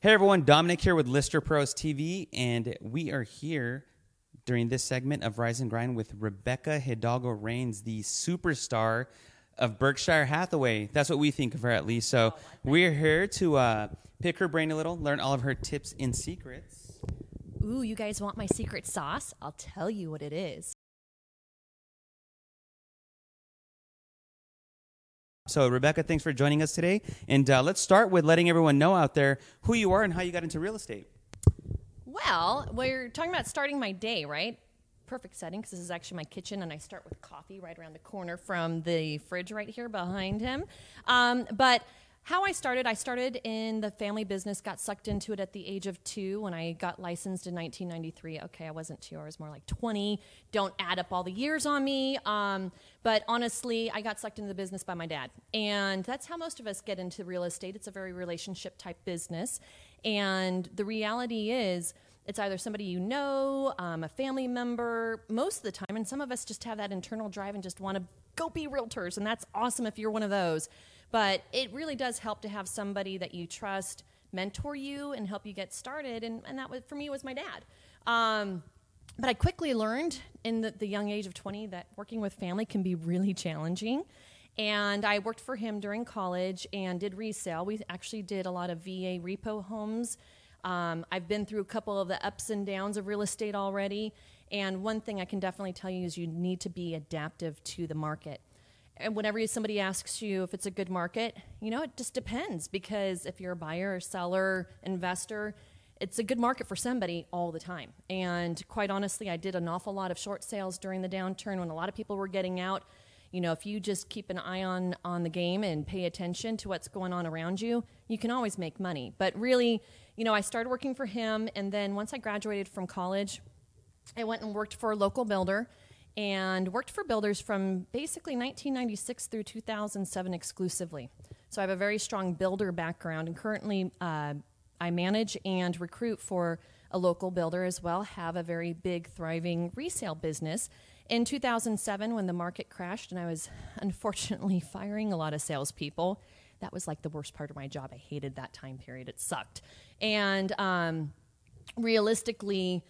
Hey everyone, Dominic here with Lister Pros TV, and we are here during this segment of Rise and Grind with Rebecca Hidalgo Reigns, the superstar of Berkshire Hathaway. That's what we think of her at least. So we're here to uh, pick her brain a little, learn all of her tips and secrets. Ooh, you guys want my secret sauce? I'll tell you what it is. So, Rebecca, thanks for joining us today. And uh, let's start with letting everyone know out there who you are and how you got into real estate. Well, we're talking about starting my day, right? Perfect setting because this is actually my kitchen, and I start with coffee right around the corner from the fridge right here behind him. Um, but how I started, I started in the family business, got sucked into it at the age of two when I got licensed in 1993. Okay, I wasn't two, I was more like 20. Don't add up all the years on me. Um, but honestly, I got sucked into the business by my dad. And that's how most of us get into real estate. It's a very relationship type business. And the reality is, it's either somebody you know, um, a family member, most of the time, and some of us just have that internal drive and just want to go be realtors, and that's awesome if you're one of those. But it really does help to have somebody that you trust mentor you and help you get started. And, and that was, for me was my dad. Um, but I quickly learned in the, the young age of 20 that working with family can be really challenging. And I worked for him during college and did resale. We actually did a lot of VA repo homes. Um, I've been through a couple of the ups and downs of real estate already. And one thing I can definitely tell you is you need to be adaptive to the market and whenever somebody asks you if it's a good market, you know, it just depends because if you're a buyer, seller, investor, it's a good market for somebody all the time. And quite honestly, I did an awful lot of short sales during the downturn when a lot of people were getting out. You know, if you just keep an eye on on the game and pay attention to what's going on around you, you can always make money. But really, you know, I started working for him and then once I graduated from college, I went and worked for a local builder and worked for builders from basically 1996 through 2007 exclusively. So I have a very strong builder background, and currently uh, I manage and recruit for a local builder as well, have a very big, thriving resale business. In 2007, when the market crashed, and I was unfortunately firing a lot of salespeople, that was like the worst part of my job. I hated that time period, it sucked. And um, realistically,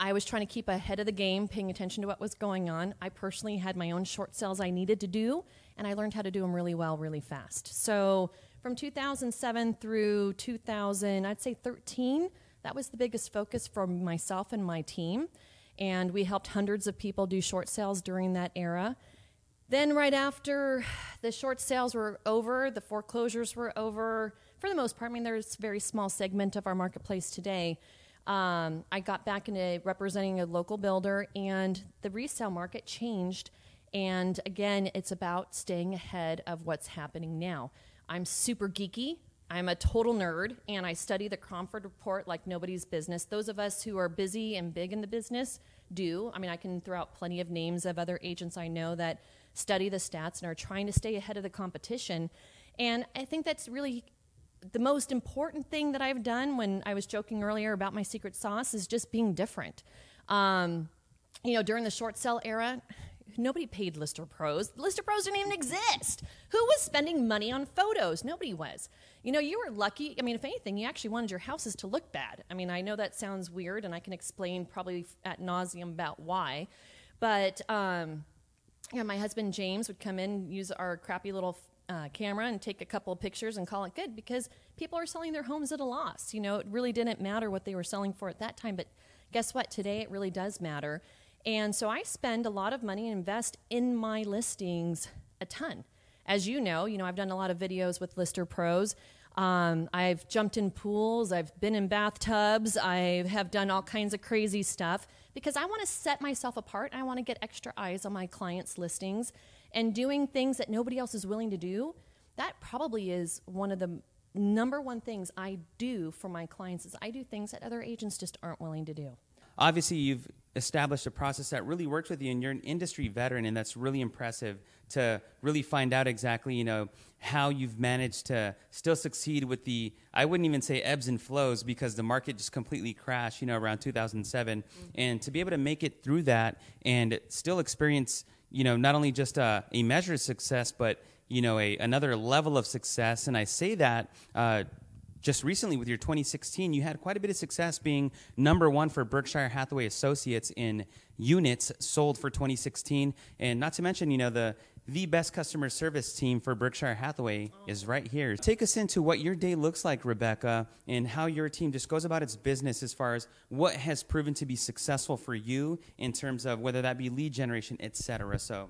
I was trying to keep ahead of the game, paying attention to what was going on. I personally had my own short sales I needed to do, and I learned how to do them really well, really fast. So from 2007 through 2000, I'd say 13, that was the biggest focus for myself and my team. And we helped hundreds of people do short sales during that era. Then, right after the short sales were over, the foreclosures were over, for the most part, I mean, there's a very small segment of our marketplace today um, I got back into representing a local builder, and the resale market changed. And again, it's about staying ahead of what's happening now. I'm super geeky. I'm a total nerd, and I study the Cromford Report like nobody's business. Those of us who are busy and big in the business do. I mean, I can throw out plenty of names of other agents I know that study the stats and are trying to stay ahead of the competition. And I think that's really the most important thing that I've done when I was joking earlier about my secret sauce is just being different. Um, you know, during the short sale era, nobody paid Lister Pros. Lister Pros didn't even exist. Who was spending money on photos? Nobody was. You know, you were lucky. I mean, if anything, you actually wanted your houses to look bad. I mean, I know that sounds weird, and I can explain probably at nauseum about why. But, um, my husband James would come in, use our crappy little uh, camera and take a couple of pictures and call it good because people are selling their homes at a loss. You know, it really didn't matter what they were selling for at that time, but guess what? Today it really does matter. And so I spend a lot of money and invest in my listings a ton. As you know, you know I've done a lot of videos with Lister Pros. Um, I've jumped in pools. I've been in bathtubs. I have done all kinds of crazy stuff because I want to set myself apart. I want to get extra eyes on my clients' listings and doing things that nobody else is willing to do, that probably is one of the number one things I do for my clients is I do things that other agents just aren't willing to do. Obviously, you've established a process that really works with you and you're an industry veteran and that's really impressive to really find out exactly, you know, how you've managed to still succeed with the I wouldn't even say ebbs and flows because the market just completely crashed, you know, around 2007 mm-hmm. and to be able to make it through that and still experience you know, not only just a, a measure of success, but you know, a, another level of success. And I say that uh, just recently with your 2016, you had quite a bit of success being number one for Berkshire Hathaway Associates in units sold for 2016, and not to mention, you know, the the best customer service team for Berkshire Hathaway is right here. Take us into what your day looks like, Rebecca, and how your team just goes about its business as far as what has proven to be successful for you in terms of whether that be lead generation, et cetera. So.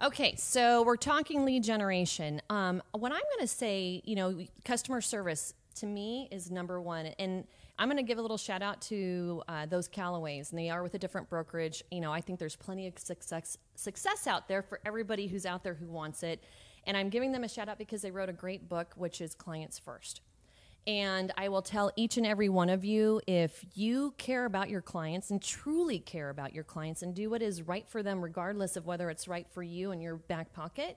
Okay, so we're talking lead generation. Um, what I'm going to say, you know, customer service to me is number one. And I'm going to give a little shout out to uh, those Callaways, and they are with a different brokerage. You know, I think there's plenty of success, success out there for everybody who's out there who wants it. And I'm giving them a shout out because they wrote a great book, which is Clients First. And I will tell each and every one of you if you care about your clients and truly care about your clients and do what is right for them, regardless of whether it's right for you in your back pocket,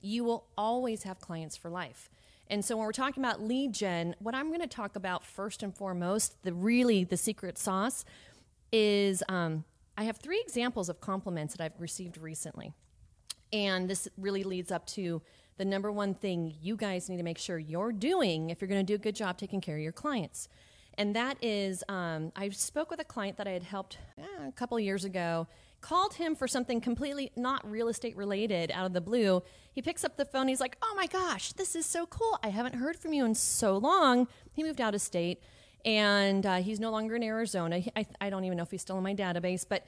you will always have clients for life. And so when we're talking about lead gen, what I'm going to talk about first and foremost, the really the secret sauce, is um, I have three examples of compliments that I've received recently, and this really leads up to the number one thing you guys need to make sure you're doing if you're going to do a good job taking care of your clients. And that is, um, I spoke with a client that I had helped eh, a couple years ago, called him for something completely not real estate related out of the blue. He picks up the phone. He's like, Oh my gosh, this is so cool. I haven't heard from you in so long. He moved out of state and uh, he's no longer in Arizona. I, I don't even know if he's still in my database, but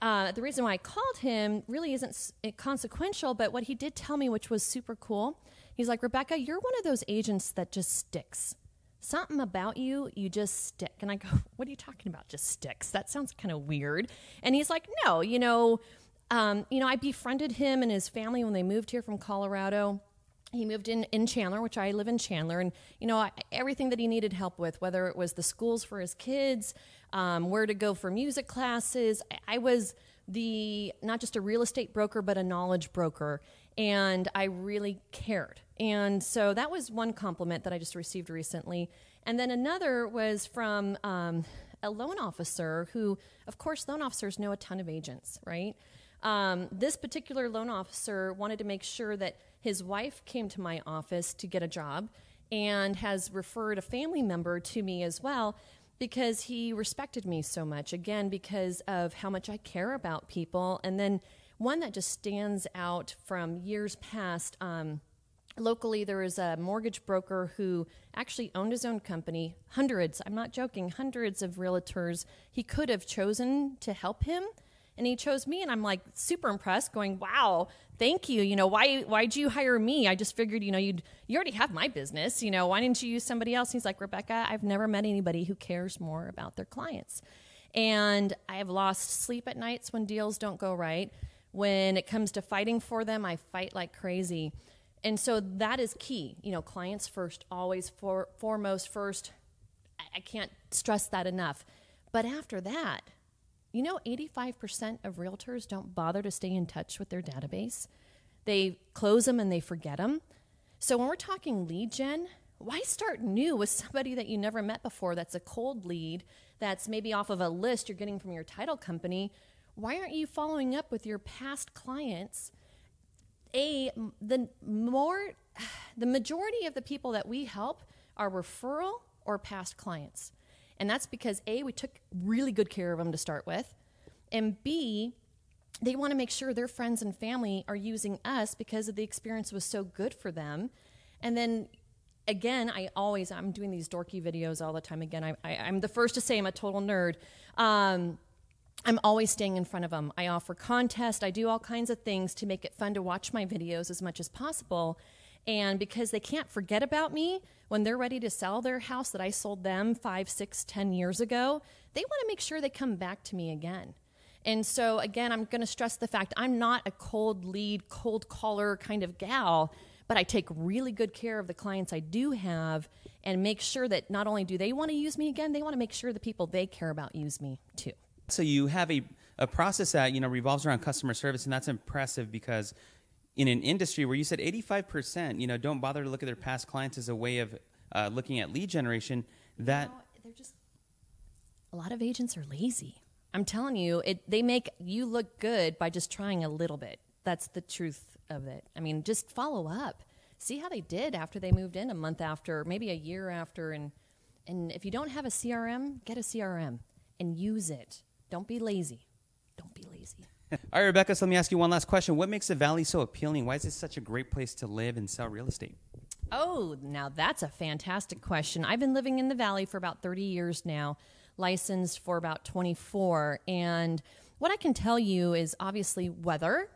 uh, the reason why I called him really isn't consequential, but what he did tell me, which was super cool, he's like, Rebecca, you're one of those agents that just sticks. Something about you, you just stick. And I go, What are you talking about? Just sticks? That sounds kind of weird. And he's like, No, you know, um, you know, I befriended him and his family when they moved here from Colorado he moved in in Chandler, which I live in Chandler, and you know I, everything that he needed help with, whether it was the schools for his kids, um, where to go for music classes. I, I, was the not just a real estate broker, but a knowledge broker, and I really cared. And so that was one compliment that I just received recently, and then another was from um, a loan officer who, of course, loan officers know a ton of agents, right? Um, this particular loan officer wanted to make sure that his wife came to my office to get a job and has referred a family member to me as well because he respected me so much. Again, because of how much I care about people. And then one that just stands out from years past. Um, locally, there was a mortgage broker who actually owned his own company. Hundreds, I'm not joking, hundreds of realtors he could have chosen to help him and he chose me and i'm like super impressed going wow thank you you know why why'd you hire me? I just figured you know you'd you already have my business you know why didn't you use somebody else? He's like rebecca i've never met anybody who cares more about their clients. And i have lost sleep at nights when deals don't go right. When it comes to fighting for them i fight like crazy. And so that is key you know clients first always for, foremost first. I can't stress that enough. But after that you know, 85% of realtors don't bother to stay in touch with their database. They close them and they forget them. So when we're talking lead gen, why start new with somebody that you never met before that's a cold lead that's maybe off of a list you're getting from your title company? Why aren't you following up with your past clients? A the more the majority of the people that we help are referral or past clients. And that's because A, we took really good care of them to start with, and B, they want to make sure their friends and family are using us because of the experience was so good for them. And then again, I always, I'm doing these dorky videos all the time. Again, I, I, am the first to say I'm a total nerd. Um, I'm always staying in front of them. I offer contests. I do all kinds of things to make it fun to watch my videos as much as possible. And because they can't forget about me when they're ready to sell their house that I sold them five, six, ten years ago, they want to make sure they come back to me again. And so, again, I'm going to stress the fact I'm not a cold lead, cold caller kind of gal, but I take really good care of the clients I do have and make sure that not only do they want to use me again, they want to make sure the people they care about use me too. So you have a, a process that you know revolves around customer service, and that's impressive because in an industry where you said 85%, you know, don't bother to look at their past clients as a way of uh, looking at lead generation, that you know, they're just a lot of agents are lazy. I'm telling you, it they make you look good by just trying a little bit. That's the truth of it. I mean, just follow up. see how they did after they moved in a month after, maybe a year after. And, and if you don't have a CRM, get a CRM and use it. Don't be lazy. All right, Rebecca, so let me ask you one last question. What makes the Valley so appealing? Why is it such a great place to live and sell real estate? Oh, now that's a fantastic question. I've been living in the Valley for about 30 years now, licensed for about 24. And what I can tell you is obviously weather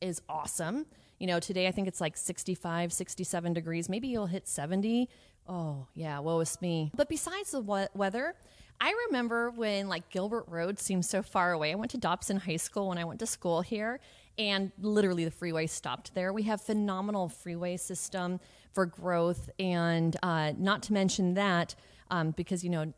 is awesome. You know, today I think it's like 65, 67 degrees. Maybe you'll hit 70. Oh, yeah, woe is me. But besides the weather, I remember when like Gilbert Road seemed so far away. I went to Dobson High School when I went to school here, and literally the freeway stopped there. We have phenomenal freeway system for growth, and uh, not to mention that um, because you know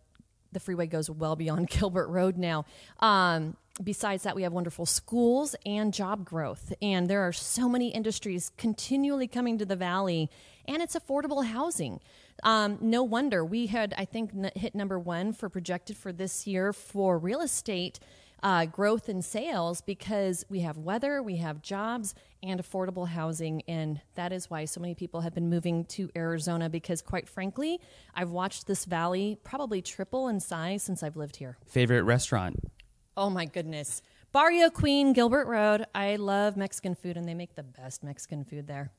the freeway goes well beyond Gilbert Road now. Um, besides that, we have wonderful schools and job growth, and there are so many industries continually coming to the valley, and it's affordable housing. Um, no wonder we had, I think, n- hit number one for projected for this year for real estate uh, growth and sales because we have weather, we have jobs, and affordable housing. And that is why so many people have been moving to Arizona because, quite frankly, I've watched this valley probably triple in size since I've lived here. Favorite restaurant? Oh my goodness. Barrio Queen, Gilbert Road. I love Mexican food, and they make the best Mexican food there.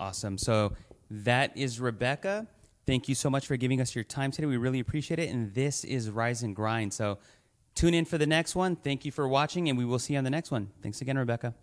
Awesome. So that is Rebecca. Thank you so much for giving us your time today. We really appreciate it. And this is Rise and Grind. So tune in for the next one. Thank you for watching, and we will see you on the next one. Thanks again, Rebecca.